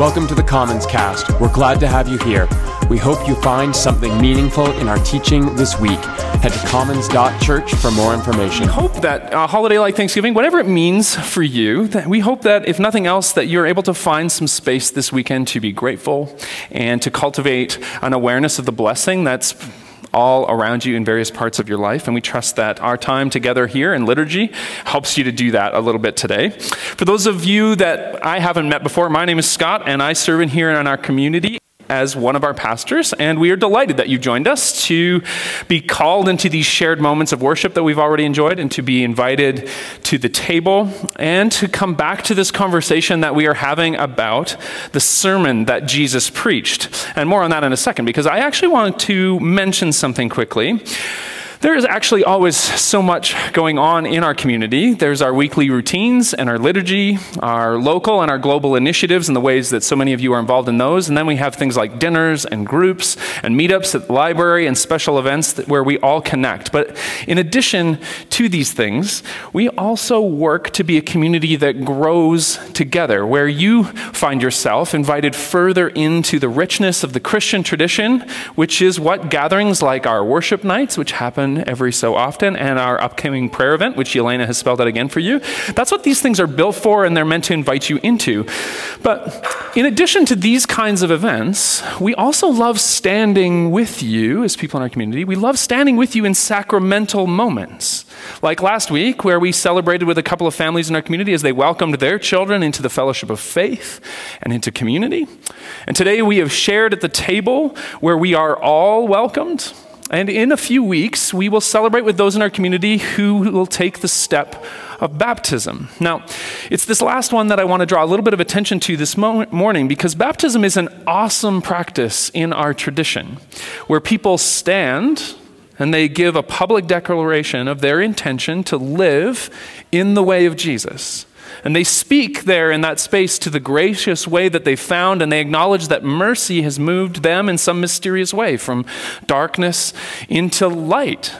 Welcome to the Commons Cast. We're glad to have you here. We hope you find something meaningful in our teaching this week. Head to commons.church for more information. We hope that a holiday like Thanksgiving, whatever it means for you, that we hope that if nothing else, that you're able to find some space this weekend to be grateful and to cultivate an awareness of the blessing that's all around you in various parts of your life. And we trust that our time together here in liturgy helps you to do that a little bit today. For those of you that I haven't met before, my name is Scott, and I serve in here in our community as one of our pastors, and we are delighted that you joined us to be called into these shared moments of worship that we've already enjoyed and to be invited to the table and to come back to this conversation that we are having about the sermon that Jesus preached. And more on that in a second, because I actually want to mention something quickly. There is actually always so much going on in our community. There's our weekly routines and our liturgy, our local and our global initiatives, and the ways that so many of you are involved in those. And then we have things like dinners and groups and meetups at the library and special events where we all connect. But in addition to these things, we also work to be a community that grows together, where you find yourself invited further into the richness of the Christian tradition, which is what gatherings like our worship nights, which happen every so often, and our upcoming prayer event, which Elena has spelled out again for you. That's what these things are built for, and they're meant to invite you into. But in addition to these kinds of events, we also love standing with you as people in our community. We love standing with you in sacramental moments. Like last week, where we celebrated with a couple of families in our community as they welcomed their children into the fellowship of faith and into community. And today we have shared at the table where we are all welcomed and in a few weeks, we will celebrate with those in our community who will take the step of baptism. Now, it's this last one that I want to draw a little bit of attention to this morning because baptism is an awesome practice in our tradition where people stand and they give a public declaration of their intention to live in the way of Jesus. And they speak there in that space to the gracious way that they found, and they acknowledge that mercy has moved them in some mysterious way from darkness into light.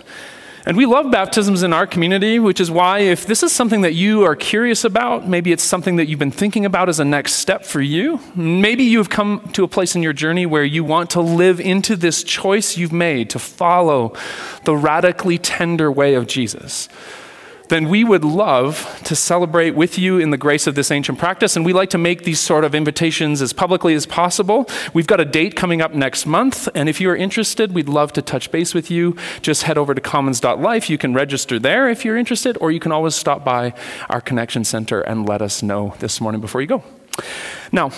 And we love baptisms in our community, which is why, if this is something that you are curious about, maybe it's something that you've been thinking about as a next step for you, maybe you've come to a place in your journey where you want to live into this choice you've made to follow the radically tender way of Jesus then we would love to celebrate with you in the grace of this ancient practice. And we like to make these sort of invitations as publicly as possible. We've got a date coming up next month. And if you're interested, we'd love to touch base with you. Just head over to commons.life. You can register there if you're interested, or you can always stop by our connection center and let us know this morning before you go. Now,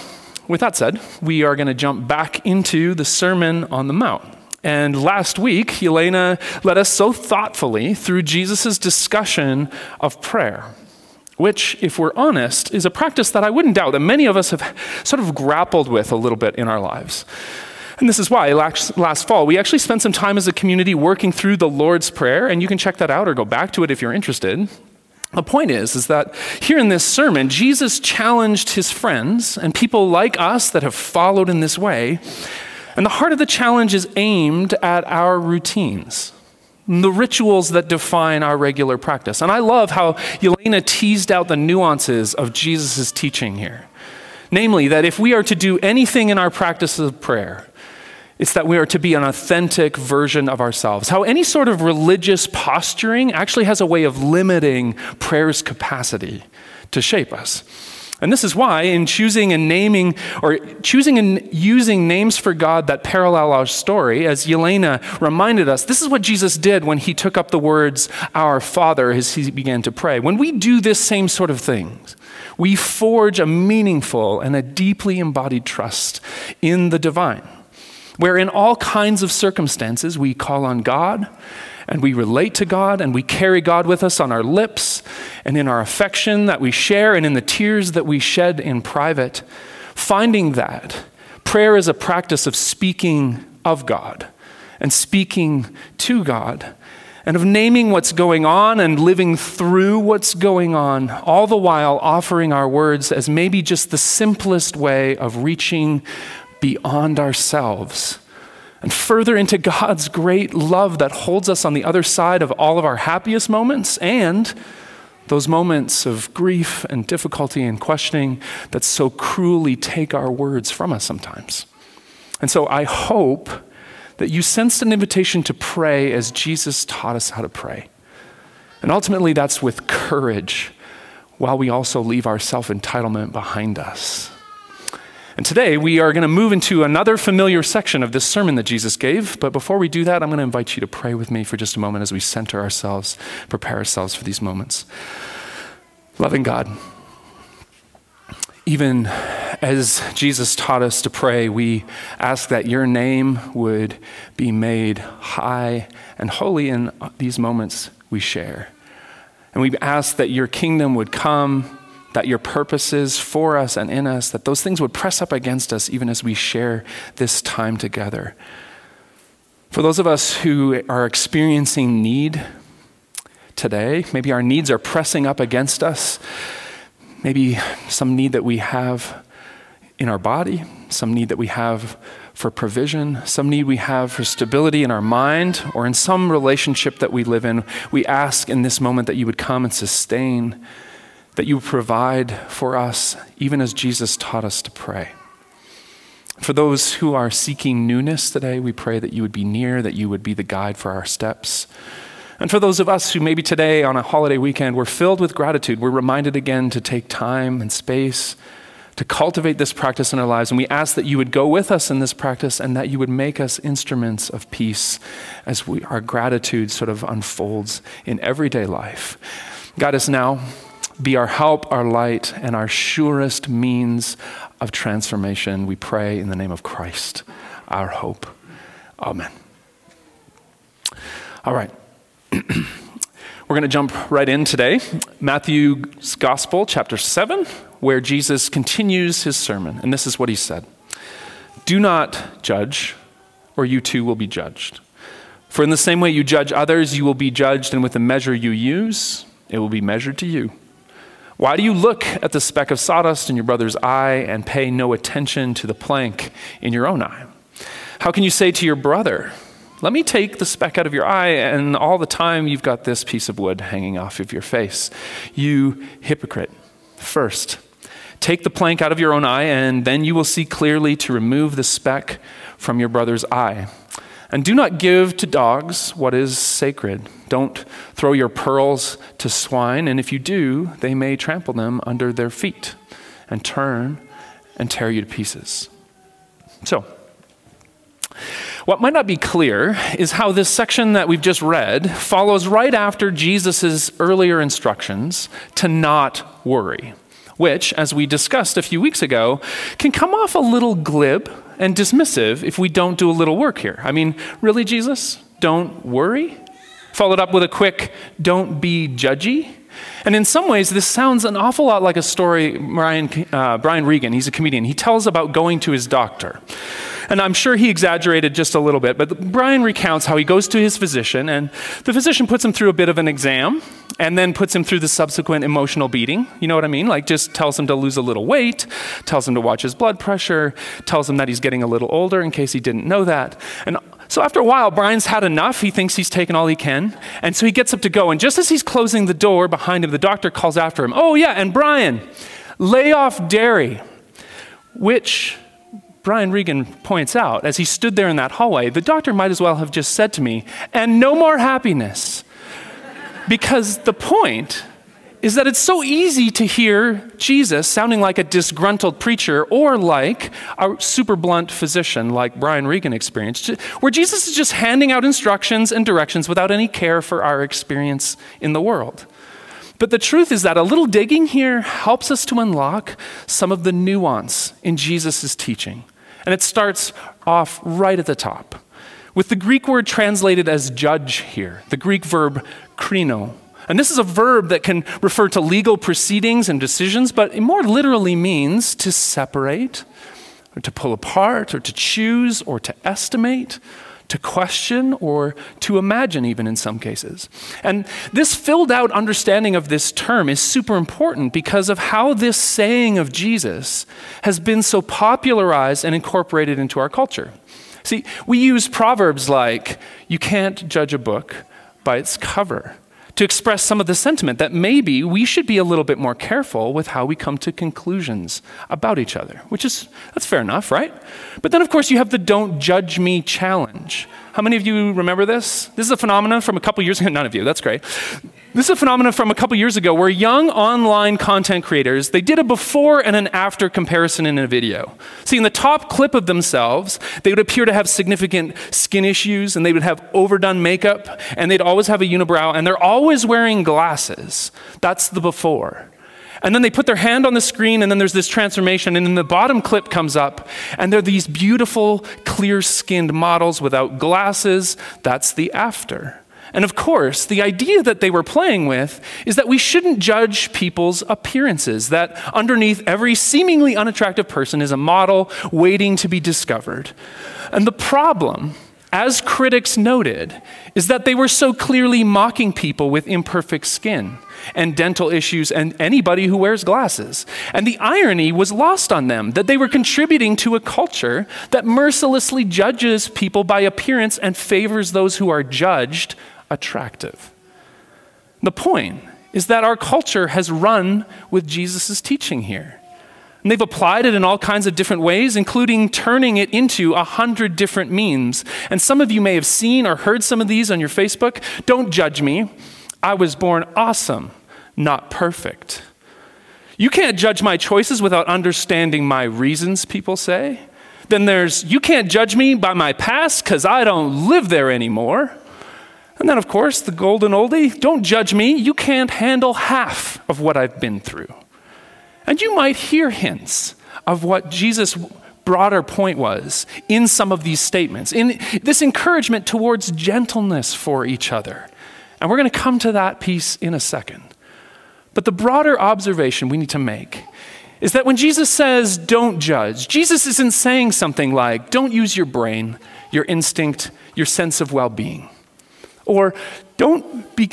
with that said, we are going to jump back into the Sermon on the Mount. And last week, Elena led us so thoughtfully through Jesus' discussion of prayer, which, if we're honest, is a practice that I wouldn't doubt that many of us have sort of grappled with a little bit in our lives. And this is why last, last fall we actually spent some time as a community working through the Lord's Prayer, and you can check that out or go back to it if you're interested. The point is, is that here in this sermon, Jesus challenged his friends and people like us that have followed in this way and the heart of the challenge is aimed at our routines, the rituals that define our regular practice. And I love how Elena teased out the nuances of Jesus' teaching here. Namely, that if we are to do anything in our practice of prayer, it's that we are to be an authentic version of ourselves. How any sort of religious posturing actually has a way of limiting prayer's capacity to shape us. And this is why, in choosing and naming, or choosing and using names for God that parallel our story, as Elena reminded us, this is what Jesus did when he took up the words, Our Father, as he began to pray. When we do this same sort of thing, we forge a meaningful and a deeply embodied trust in the divine, where in all kinds of circumstances we call on God and we relate to God and we carry God with us on our lips and in our affection that we share and in the tears that we shed in private, finding that prayer is a practice of speaking of God and speaking to God and of naming what's going on and living through what's going on, all the while offering our words as maybe just the simplest way of reaching beyond ourselves and further into God's great love that holds us on the other side of all of our happiest moments and Those moments of grief and difficulty and questioning that so cruelly take our words from us sometimes. And so I hope that you sensed an invitation to pray as Jesus taught us how to pray. And ultimately, that's with courage while we also leave our self entitlement behind us. And today we are going to move into another familiar section of this sermon that Jesus gave. But before we do that, I'm going to invite you to pray with me for just a moment as we center ourselves, prepare ourselves for these moments. Loving God, even as Jesus taught us to pray, we ask that your name would be made high and holy in these moments we share. And we ask that your kingdom would come that your purposes for us and in us, that those things would press up against us even as we share this time together. For those of us who are experiencing need today, maybe our needs are pressing up against us, maybe some need that we have in our body, some need that we have for provision, some need we have for stability in our mind or in some relationship that we live in. We ask in this moment that you would come and sustain that you provide for us, even as Jesus taught us to pray. For those who are seeking newness today, we pray that you would be near, that you would be the guide for our steps. And for those of us who maybe today on a holiday weekend, we're filled with gratitude, we're reminded again to take time and space to cultivate this practice in our lives. And we ask that you would go with us in this practice and that you would make us instruments of peace as we, our gratitude sort of unfolds in everyday life. God is now be our help, our light, and our surest means of transformation. We pray in the name of Christ, our hope. Amen. All right. We're going to jump right in today. Matthew's Gospel, chapter 7, where Jesus continues his sermon. And this is what he said Do not judge, or you too will be judged. For in the same way you judge others, you will be judged, and with the measure you use, it will be measured to you. Why do you look at the speck of sawdust in your brother's eye and pay no attention to the plank in your own eye? How can you say to your brother, Let me take the speck out of your eye, and all the time you've got this piece of wood hanging off of your face? You hypocrite. First, take the plank out of your own eye, and then you will see clearly to remove the speck from your brother's eye. And do not give to dogs what is sacred. Don't throw your pearls to swine, and if you do, they may trample them under their feet and turn and tear you to pieces. So, what might not be clear is how this section that we've just read follows right after Jesus' earlier instructions to not worry, which, as we discussed a few weeks ago, can come off a little glib and dismissive if we don't do a little work here. I mean, really, Jesus? Don't worry? Followed up with a quick, don't be judgy. And in some ways, this sounds an awful lot like a story Brian, uh, Brian Regan, he's a comedian, he tells about going to his doctor. And I'm sure he exaggerated just a little bit, but Brian recounts how he goes to his physician, and the physician puts him through a bit of an exam, and then puts him through the subsequent emotional beating. You know what I mean? Like, just tells him to lose a little weight, tells him to watch his blood pressure, tells him that he's getting a little older in case he didn't know that. And so after a while, Brian's had enough. He thinks he's taken all he can. And so he gets up to go. And just as he's closing the door behind him, the doctor calls after him, Oh, yeah, and Brian, lay off dairy, which Brian Regan points out, as he stood there in that hallway, the doctor might as well have just said to me, and no more happiness. because the point is that it's so easy to hear Jesus sounding like a disgruntled preacher or like a super blunt physician like Brian Regan experienced, where Jesus is just handing out instructions and directions without any care for our experience in the world. But the truth is that a little digging here helps us to unlock some of the nuance in Jesus' teaching. And it starts off right at the top with the Greek word translated as judge here, the Greek verb krino. And this is a verb that can refer to legal proceedings and decisions, but it more literally means to separate, or to pull apart, or to choose, or to estimate, to question or to imagine, even in some cases. And this filled out understanding of this term is super important because of how this saying of Jesus has been so popularized and incorporated into our culture. See, we use proverbs like, you can't judge a book by its cover, to express some of the sentiment that maybe we should be a little bit more careful with how we come to conclusions about each other, which is, that's fair enough, right? But then, of course, you have the don't judge me challenge. How many of you remember this? This is a phenomenon from a couple years ago. None of you, that's great. This is a phenomenon from a couple years ago where young online content creators, they did a before and an after comparison in a video. See, in the top clip of themselves, they would appear to have significant skin issues and they would have overdone makeup and they'd always have a unibrow and they're always wearing glasses. That's the before. And then they put their hand on the screen, and then there's this transformation. And then the bottom clip comes up, and they're these beautiful, clear skinned models without glasses. That's the after. And of course, the idea that they were playing with is that we shouldn't judge people's appearances, that underneath every seemingly unattractive person is a model waiting to be discovered. And the problem, as critics noted, is that they were so clearly mocking people with imperfect skin and dental issues and anybody who wears glasses. And the irony was lost on them that they were contributing to a culture that mercilessly judges people by appearance and favors those who are judged attractive. The point is that our culture has run with Jesus' teaching here. And they've applied it in all kinds of different ways, including turning it into a hundred different memes. And some of you may have seen or heard some of these on your Facebook. Don't judge me. I was born awesome, not perfect. You can't judge my choices without understanding my reasons, people say. Then there's, you can't judge me by my past because I don't live there anymore. And then, of course, the golden oldie don't judge me. You can't handle half of what I've been through. And you might hear hints of what Jesus' broader point was in some of these statements, in this encouragement towards gentleness for each other. And we're going to come to that piece in a second. But the broader observation we need to make is that when Jesus says, don't judge, Jesus isn't saying something like, don't use your brain, your instinct, your sense of well being. Or don't be,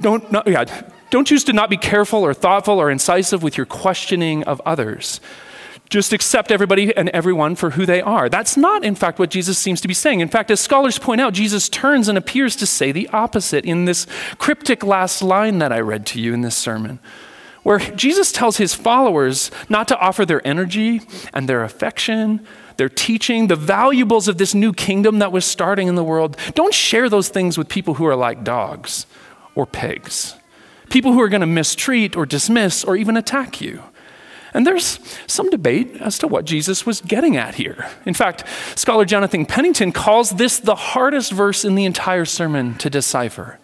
don't, not, yeah, don't choose to not be careful or thoughtful or incisive with your questioning of others. Just accept everybody and everyone for who they are. That's not, in fact, what Jesus seems to be saying. In fact, as scholars point out, Jesus turns and appears to say the opposite in this cryptic last line that I read to you in this sermon, where Jesus tells his followers not to offer their energy and their affection their teaching, the valuables of this new kingdom that was starting in the world, don't share those things with people who are like dogs or pigs, people who are going to mistreat or dismiss or even attack you. And there's some debate as to what Jesus was getting at here. In fact, scholar Jonathan Pennington calls this the hardest verse in the entire sermon to decipher.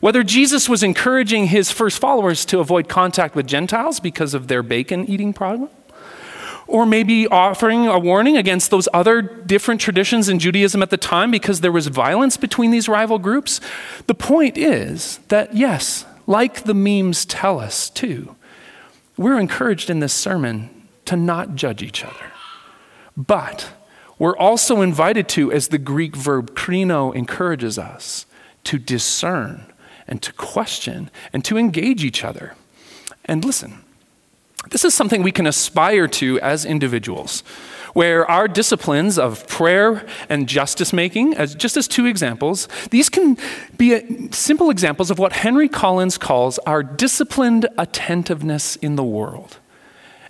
Whether Jesus was encouraging his first followers to avoid contact with Gentiles because of their bacon eating problem, or maybe offering a warning against those other different traditions in Judaism at the time because there was violence between these rival groups. The point is that, yes, like the memes tell us too, we're encouraged in this sermon to not judge each other. But we're also invited to, as the Greek verb krino encourages us, to discern and to question and to engage each other. And listen, this is something we can aspire to as individuals, where our disciplines of prayer and justice making, as just as two examples, these can be simple examples of what Henry Collins calls our disciplined attentiveness in the world.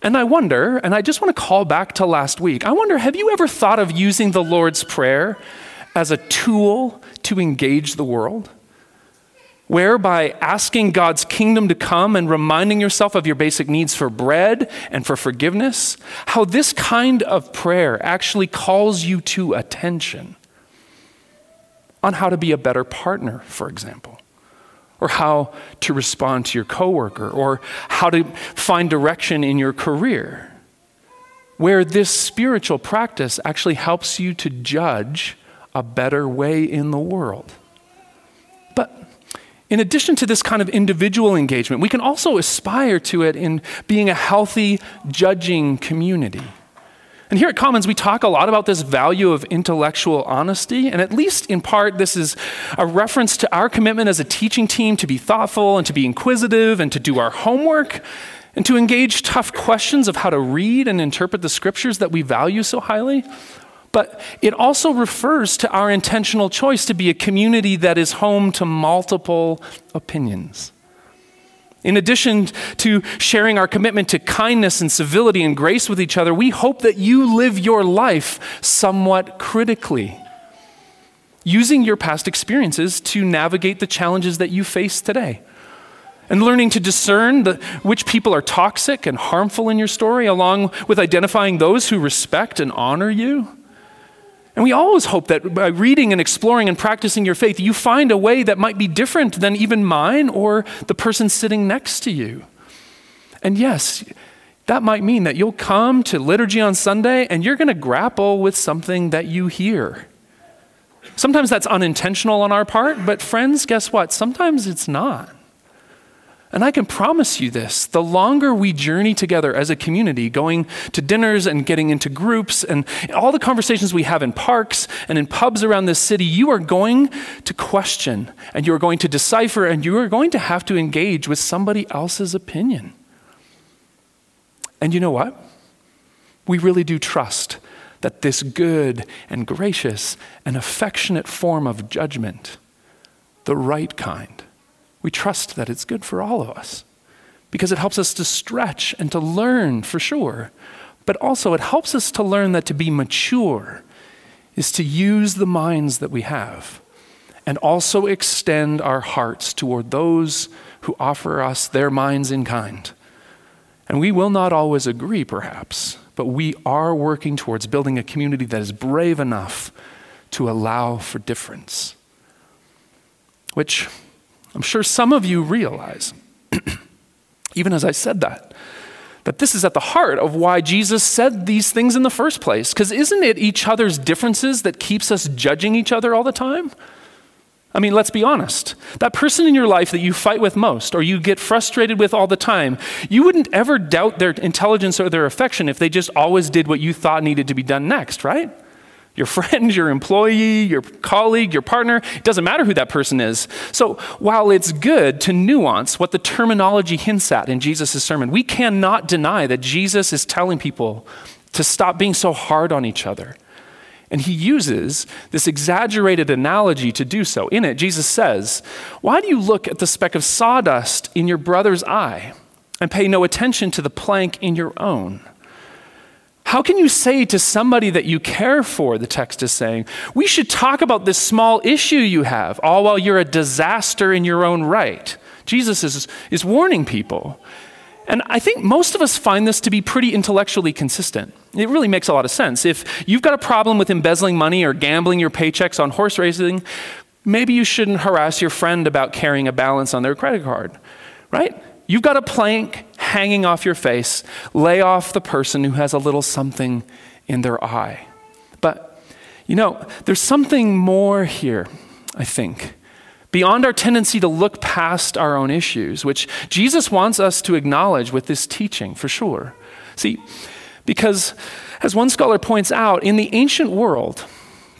And I wonder, and I just want to call back to last week, I wonder have you ever thought of using the Lord's Prayer as a tool to engage the world? Whereby asking God's kingdom to come and reminding yourself of your basic needs for bread and for forgiveness, how this kind of prayer actually calls you to attention on how to be a better partner, for example, or how to respond to your coworker, or how to find direction in your career. Where this spiritual practice actually helps you to judge a better way in the world. In addition to this kind of individual engagement, we can also aspire to it in being a healthy, judging community. And here at Commons, we talk a lot about this value of intellectual honesty, and at least in part, this is a reference to our commitment as a teaching team to be thoughtful and to be inquisitive and to do our homework and to engage tough questions of how to read and interpret the scriptures that we value so highly. But it also refers to our intentional choice to be a community that is home to multiple opinions. In addition to sharing our commitment to kindness and civility and grace with each other, we hope that you live your life somewhat critically, using your past experiences to navigate the challenges that you face today. And learning to discern the, which people are toxic and harmful in your story, along with identifying those who respect and honor you. And we always hope that by reading and exploring and practicing your faith, you find a way that might be different than even mine or the person sitting next to you. And yes, that might mean that you'll come to liturgy on Sunday and you're going to grapple with something that you hear. Sometimes that's unintentional on our part, but friends, guess what? Sometimes it's not. And I can promise you this the longer we journey together as a community, going to dinners and getting into groups and all the conversations we have in parks and in pubs around this city, you are going to question and you are going to decipher and you are going to have to engage with somebody else's opinion. And you know what? We really do trust that this good and gracious and affectionate form of judgment, the right kind, we trust that it's good for all of us because it helps us to stretch and to learn for sure. But also, it helps us to learn that to be mature is to use the minds that we have and also extend our hearts toward those who offer us their minds in kind. And we will not always agree, perhaps, but we are working towards building a community that is brave enough to allow for difference. Which I'm sure some of you realize, even as I said that, that this is at the heart of why Jesus said these things in the first place. Because isn't it each other's differences that keeps us judging each other all the time? I mean, let's be honest. That person in your life that you fight with most or you get frustrated with all the time, you wouldn't ever doubt their intelligence or their affection if they just always did what you thought needed to be done next, right? Your friend, your employee, your colleague, your partner. It doesn't matter who that person is. So while it's good to nuance what the terminology hints at in Jesus' sermon, we cannot deny that Jesus is telling people to stop being so hard on each other. And he uses this exaggerated analogy to do so. In it, Jesus says, Why do you look at the speck of sawdust in your brother's eye and pay no attention to the plank in your own? How can you say to somebody that you care for, the text is saying, we should talk about this small issue you have, all while you're a disaster in your own right? Jesus is, is warning people. And I think most of us find this to be pretty intellectually consistent. It really makes a lot of sense. If you've got a problem with embezzling money or gambling your paychecks on horse racing, maybe you shouldn't harass your friend about carrying a balance on their credit card, right? You've got a plank hanging off your face. Lay off the person who has a little something in their eye. But, you know, there's something more here, I think, beyond our tendency to look past our own issues, which Jesus wants us to acknowledge with this teaching, for sure. See, because as one scholar points out, in the ancient world,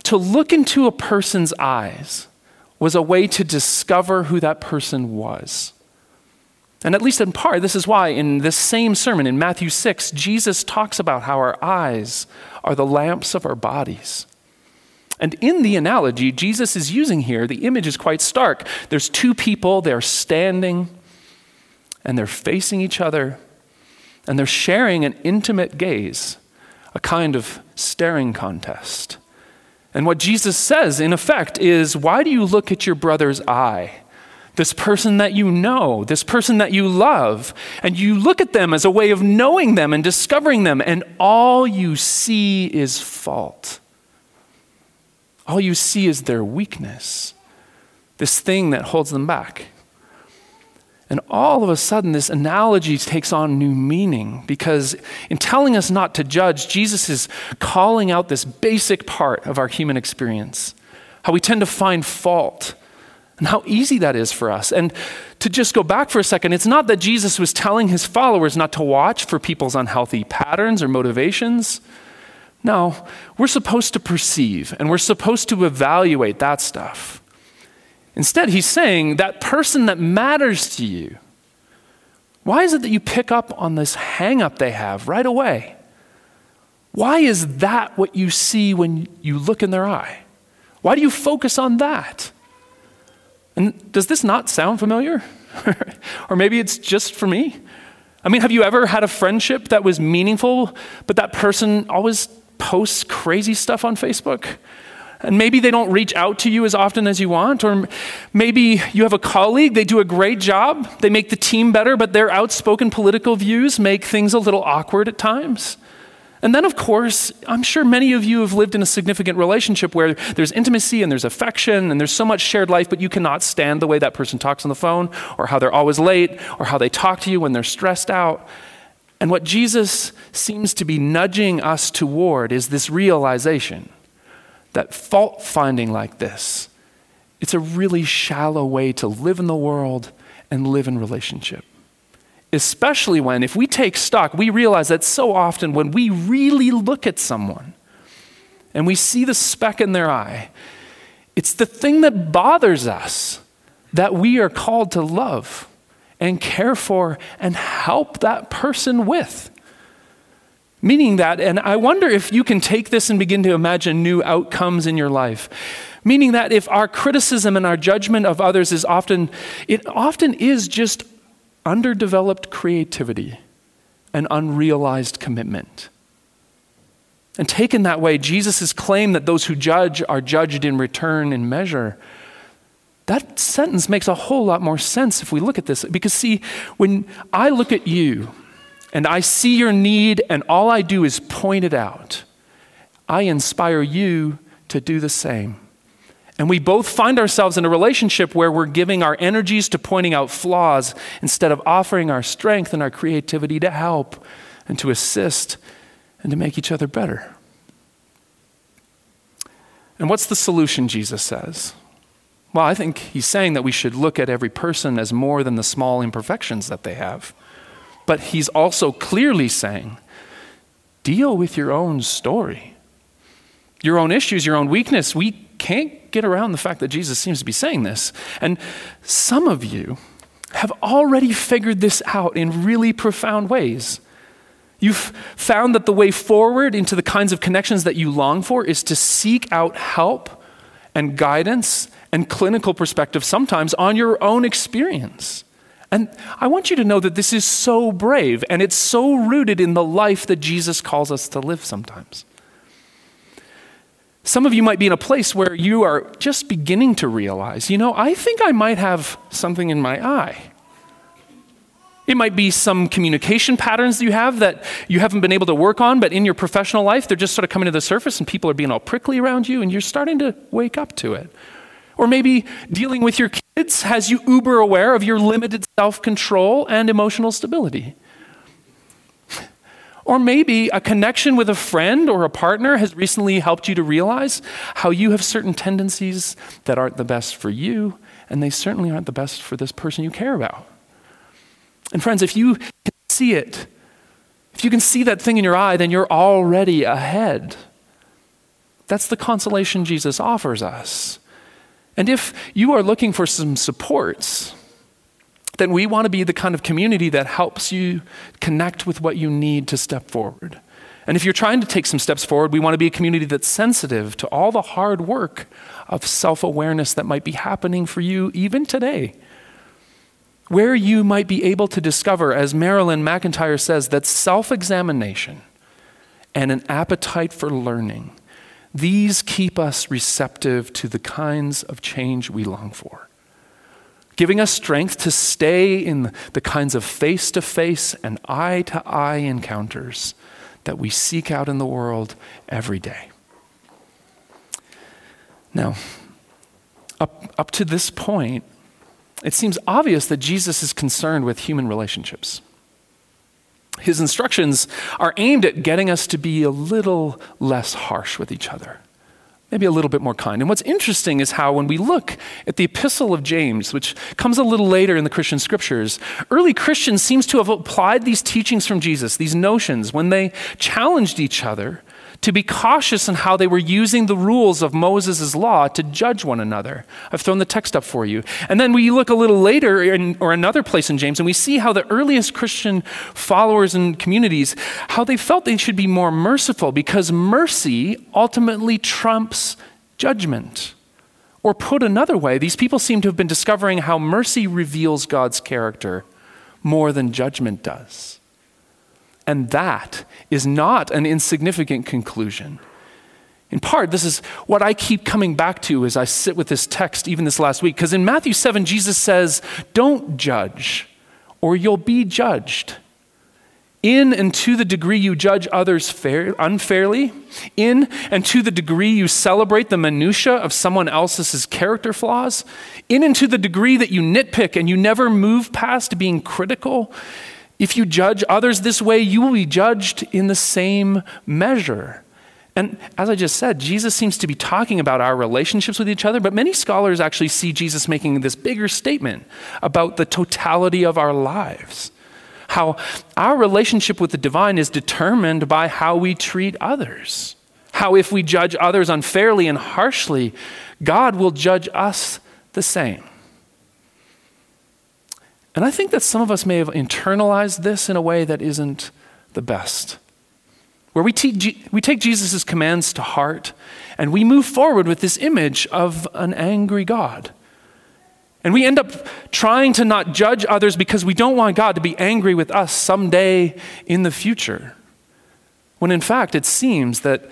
to look into a person's eyes was a way to discover who that person was. And at least in part, this is why in this same sermon in Matthew 6, Jesus talks about how our eyes are the lamps of our bodies. And in the analogy Jesus is using here, the image is quite stark. There's two people, they're standing and they're facing each other and they're sharing an intimate gaze, a kind of staring contest. And what Jesus says, in effect, is why do you look at your brother's eye? This person that you know, this person that you love, and you look at them as a way of knowing them and discovering them, and all you see is fault. All you see is their weakness, this thing that holds them back. And all of a sudden, this analogy takes on new meaning because, in telling us not to judge, Jesus is calling out this basic part of our human experience how we tend to find fault and how easy that is for us. And to just go back for a second, it's not that Jesus was telling his followers not to watch for people's unhealthy patterns or motivations. No, we're supposed to perceive and we're supposed to evaluate that stuff. Instead, he's saying that person that matters to you, why is it that you pick up on this hang up they have right away? Why is that what you see when you look in their eye? Why do you focus on that? And does this not sound familiar? or maybe it's just for me? I mean, have you ever had a friendship that was meaningful, but that person always posts crazy stuff on Facebook? And maybe they don't reach out to you as often as you want. Or maybe you have a colleague, they do a great job, they make the team better, but their outspoken political views make things a little awkward at times. And then, of course, I'm sure many of you have lived in a significant relationship where there's intimacy and there's affection and there's so much shared life, but you cannot stand the way that person talks on the phone or how they're always late or how they talk to you when they're stressed out. And what Jesus seems to be nudging us toward is this realization that fault finding like this, it's a really shallow way to live in the world and live in relationship. Especially when, if we take stock, we realize that so often when we really look at someone and we see the speck in their eye, it's the thing that bothers us that we are called to love and care for and help that person with. Meaning that, and I wonder if you can take this and begin to imagine new outcomes in your life. Meaning that if our criticism and our judgment of others is often, it often is just underdeveloped creativity and unrealized commitment. And taken that way, Jesus' claim that those who judge are judged in return in measure, that sentence makes a whole lot more sense if we look at this. Because, see, when I look at you, and I see your need, and all I do is point it out, I inspire you to do the same. And we both find ourselves in a relationship where we're giving our energies to pointing out flaws instead of offering our strength and our creativity to help and to assist and to make each other better. And what's the solution, Jesus says? Well, I think he's saying that we should look at every person as more than the small imperfections that they have. But he's also clearly saying, deal with your own story, your own issues, your own weakness. We can't get around the fact that Jesus seems to be saying this. And some of you have already figured this out in really profound ways. You've found that the way forward into the kinds of connections that you long for is to seek out help and guidance and clinical perspective sometimes on your own experience. And I want you to know that this is so brave and it's so rooted in the life that Jesus calls us to live sometimes. Some of you might be in a place where you are just beginning to realize, you know, I think I might have something in my eye. It might be some communication patterns you have that you haven't been able to work on, but in your professional life, they're just sort of coming to the surface and people are being all prickly around you and you're starting to wake up to it. Or maybe dealing with your kids has you uber aware of your limited self control and emotional stability. Or maybe a connection with a friend or a partner has recently helped you to realize how you have certain tendencies that aren't the best for you, and they certainly aren't the best for this person you care about. And friends, if you can see it, if you can see that thing in your eye, then you're already ahead. That's the consolation Jesus offers us. And if you are looking for some supports, then we want to be the kind of community that helps you connect with what you need to step forward. And if you're trying to take some steps forward, we want to be a community that's sensitive to all the hard work of self awareness that might be happening for you even today. Where you might be able to discover, as Marilyn McEntyre says, that self examination and an appetite for learning these keep us receptive to the kinds of change we long for, giving us strength to stay in the kinds of face to face and eye to eye encounters that we seek out in the world every day. Now, up, up to this point, it seems obvious that Jesus is concerned with human relationships. His instructions are aimed at getting us to be a little less harsh with each other, maybe a little bit more kind. And what's interesting is how, when we look at the Epistle of James, which comes a little later in the Christian scriptures, early Christians seems to have applied these teachings from Jesus, these notions, when they challenged each other to be cautious in how they were using the rules of Moses' law to judge one another. I've thrown the text up for you. And then we look a little later in, or another place in James and we see how the earliest Christian followers and communities how they felt they should be more merciful because mercy ultimately trumps judgment. Or put another way, these people seem to have been discovering how mercy reveals God's character more than judgment does. And that is not an insignificant conclusion. In part, this is what I keep coming back to as I sit with this text, even this last week. Because in Matthew 7, Jesus says, Don't judge, or you'll be judged. In and to the degree you judge others fair, unfairly, in and to the degree you celebrate the minutiae of someone else's character flaws, in and to the degree that you nitpick and you never move past being critical, if you judge others this way, you will be judged in the same measure. And as I just said, Jesus seems to be talking about our relationships with each other, but many scholars actually see Jesus making this bigger statement about the totality of our lives. How our relationship with the divine is determined by how we treat others. How, if we judge others unfairly and harshly, God will judge us the same. And I think that some of us may have internalized this in a way that isn't the best. Where we, te- we take Jesus' commands to heart and we move forward with this image of an angry God. And we end up trying to not judge others because we don't want God to be angry with us someday in the future. When in fact, it seems that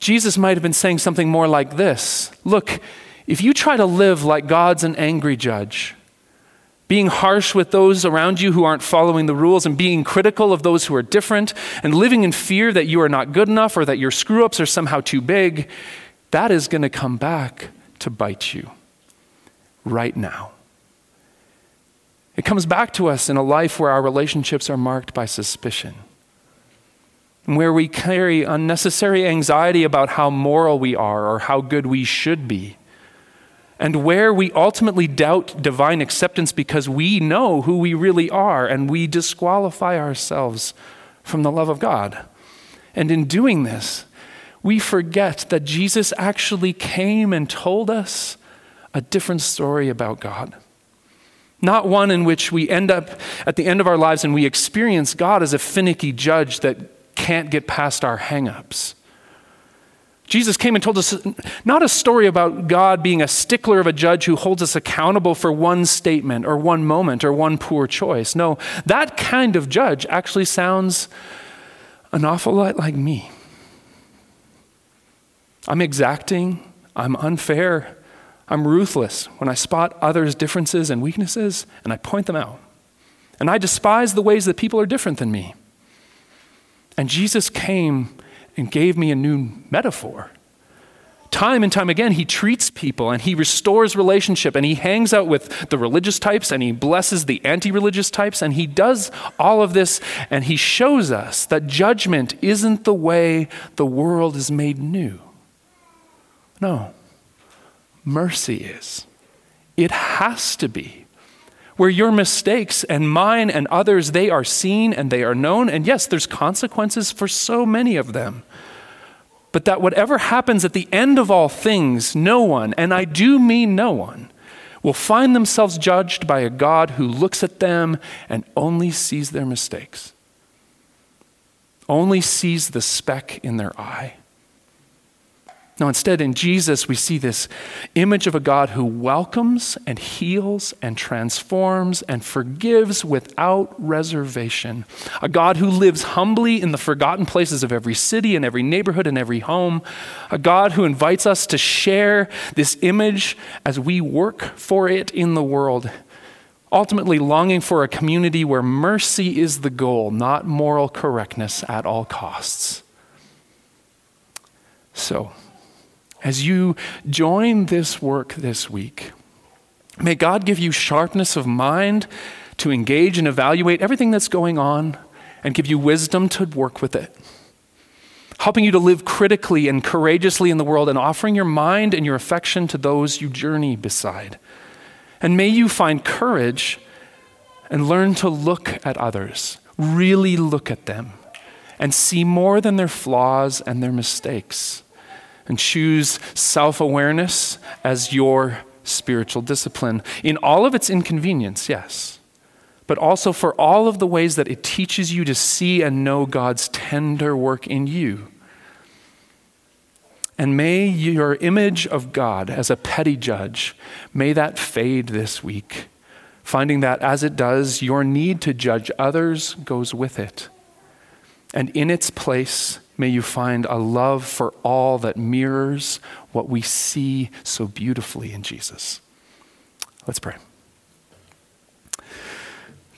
Jesus might have been saying something more like this Look, if you try to live like God's an angry judge, being harsh with those around you who aren't following the rules and being critical of those who are different and living in fear that you are not good enough or that your screw ups are somehow too big, that is going to come back to bite you right now. It comes back to us in a life where our relationships are marked by suspicion, and where we carry unnecessary anxiety about how moral we are or how good we should be and where we ultimately doubt divine acceptance because we know who we really are and we disqualify ourselves from the love of God. And in doing this, we forget that Jesus actually came and told us a different story about God. Not one in which we end up at the end of our lives and we experience God as a finicky judge that can't get past our hangups Jesus came and told us not a story about God being a stickler of a judge who holds us accountable for one statement or one moment or one poor choice. No, that kind of judge actually sounds an awful lot like me. I'm exacting, I'm unfair, I'm ruthless when I spot others' differences and weaknesses and I point them out. And I despise the ways that people are different than me. And Jesus came and gave me a new metaphor. Time and time again, he treats people and he restores relationship and he hangs out with the religious types and he blesses the anti religious types and he does all of this and he shows us that judgment isn't the way the world is made new. No, mercy is. It has to be where your mistakes and mine and others they are seen and they are known. And yes there's consequences for so many of them. But that whatever happens at the end of all things no one and i do mean no one will find themselves judged by a god who looks at them and only sees their mistakes only sees the speck in their eye no, instead, in Jesus, we see this image of a God who welcomes and heals and transforms and forgives without reservation. A God who lives humbly in the forgotten places of every city and every neighborhood and every home. A God who invites us to share this image as we work for it in the world. Ultimately, longing for a community where mercy is the goal, not moral correctness at all costs. So, as you join this work this week, may God give you sharpness of mind to engage and evaluate everything that's going on and give you wisdom to work with it. Helping you to live critically and courageously in the world and offering your mind and your affection to those you journey beside. And may you find courage and learn to look at others, really look at them, and see more than their flaws and their mistakes, and choose self awareness as your spiritual discipline in all of its inconvenience, yes, but also for all of the ways that it teaches you to see and know God's tender work in you. And may your image of God as a petty judge, may that fade this week, finding that as it does, your need to judge others goes with it. And in its place, may you find a love for all that mirrors what we see so beautifully in Jesus. Let's pray.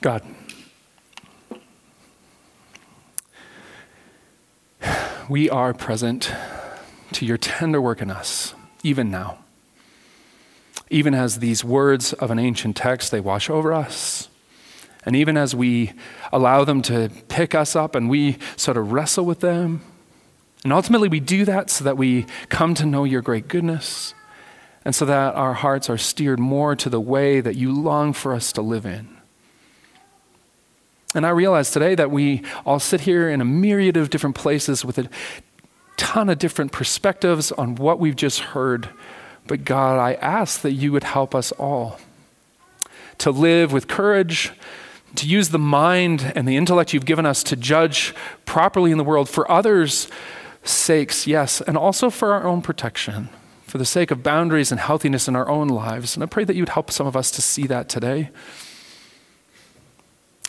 God, we are present to your tender work in us, even now. Even as these words of an ancient text, they wash over us. And even as we allow them to pick us up and we sort of wrestle with them. And ultimately, we do that so that we come to know your great goodness and so that our hearts are steered more to the way that you long for us to live in. And I realize today that we all sit here in a myriad of different places with a ton of different perspectives on what we've just heard. But God, I ask that you would help us all to live with courage, to use the mind and the intellect you've given us to judge properly in the world for others' sakes, yes, and also for our own protection for the sake of boundaries and healthiness in our own lives. And I pray that you'd help some of us to see that today.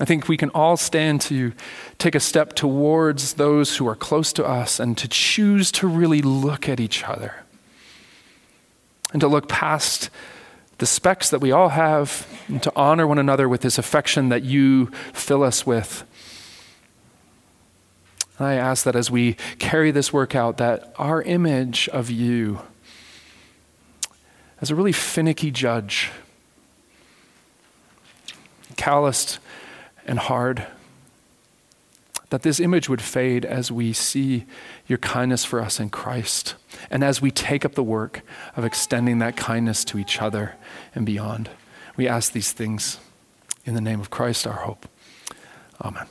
I think we can all stand to take a step towards those who are close to us and to choose to really look at each other and to look past the specks that we all have and to honor one another with this affection that you fill us with. And I ask that as we carry this work out, that our image of you as a really finicky judge, calloused and hard. That this image would fade as we see your kindness for us in Christ and as we take up the work of extending that kindness to each other and beyond. We ask these things in the name of Christ, our hope. Amen.